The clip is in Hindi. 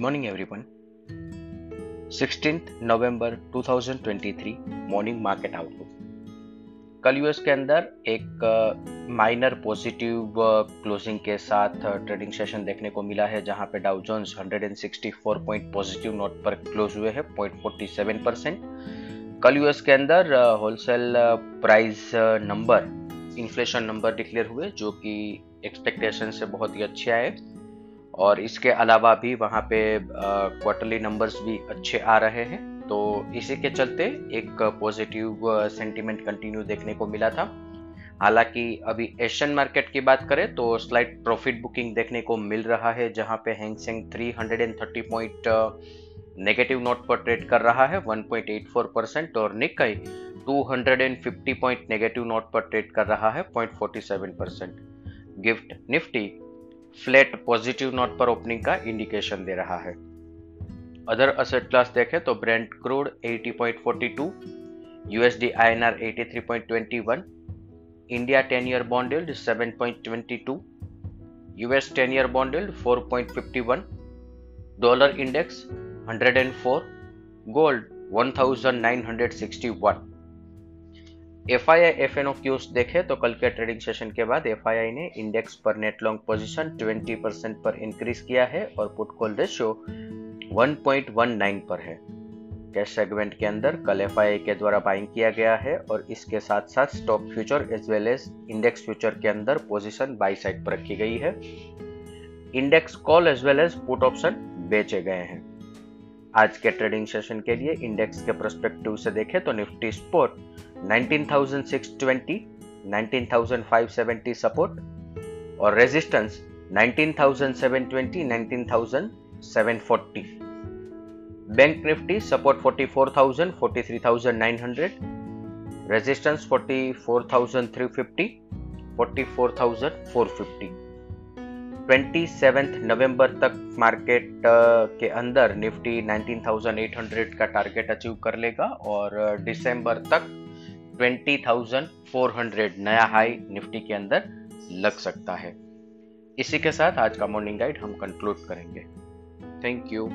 Morning everyone 16th November 2023 morning market outlook कल यूएस के अंदर एक माइनर पॉजिटिव क्लोजिंग के साथ ट्रेडिंग सेशन देखने को मिला है, जहाँ पे Dow Jones 164 point positive note पर क्लोज हुए हैं 0.47 परसेंट कल यूएस के अंदर wholesale price number inflation number declare हुए, जो कि एक्सपेक्टेशन से बहुत ही अच्छे आए। और इसके अलावा भी वहाँ पे क्वार्टरली नंबर्स भी अच्छे आ रहे हैं। तो इसी के चलते एक पॉजिटिव सेंटीमेंट कंटिन्यू देखने को मिला था। हालाँकि अभी एशियन मार्केट की बात करें तो स्लाइट प्रॉफिट बुकिंग देखने को मिल रहा है, जहाँ पे Hang Seng 330 point negative note पर ट्रेड कर रहा है 1.84 परसेंट और निकाई 250 पॉइंट नेगेटिव नोट पर ट्रेड कर रहा है 0.47 percent gift Nifty flat positive note पर ओपनिंग का इंडिकेशन दे रहा है। अदर असेट क्लास देखें तो brent crude 80.42 USD INR 83.21 India 10 year bond yield 7.22 US 10 year bond yield 4.51 dollar index 104 gold 1961 F I I F N O cues देखे तो कल के ट्रेडिंग सेशन के बाद एफ़ आई आई ने इंडेक्स पर नेट लॉन्ग पोजीशन 20 परसेंट पर इंक्रीज किया है और पुट कॉल रेशियो 1.19 पर है। कैश सेगमेंट के अंदर कल एफ़ आई आई के द्वारा बाइंग किया गया है और इसके साथ साथ stock future as well as index future के अंदर पोजीशन बाई साइड पर रखी गई है। Index call as well as put option बेचे गए हैं। आज के ट्रेडिंग सेशन के लिए इंडेक्स के प्रोस्पेक्टिव से देखें तो निफ्टी स्पोर्ट 19,620, 19,570 सपोर्ट और resistance 19,720, 19,740 bank Nifty support 44,000, 43,900 resistance 44,350, 44,450 27 नवंबर तक मार्केट के अंदर निफ्टी 19,800 का टारगेट अचीव कर लेगा और दिसंबर तक 20,400 नया हाई निफ्टी के अंदर लग सकता है। इसी के साथ आज का मॉर्निंग गाइड हम कंक्लूड करेंगे। Thank you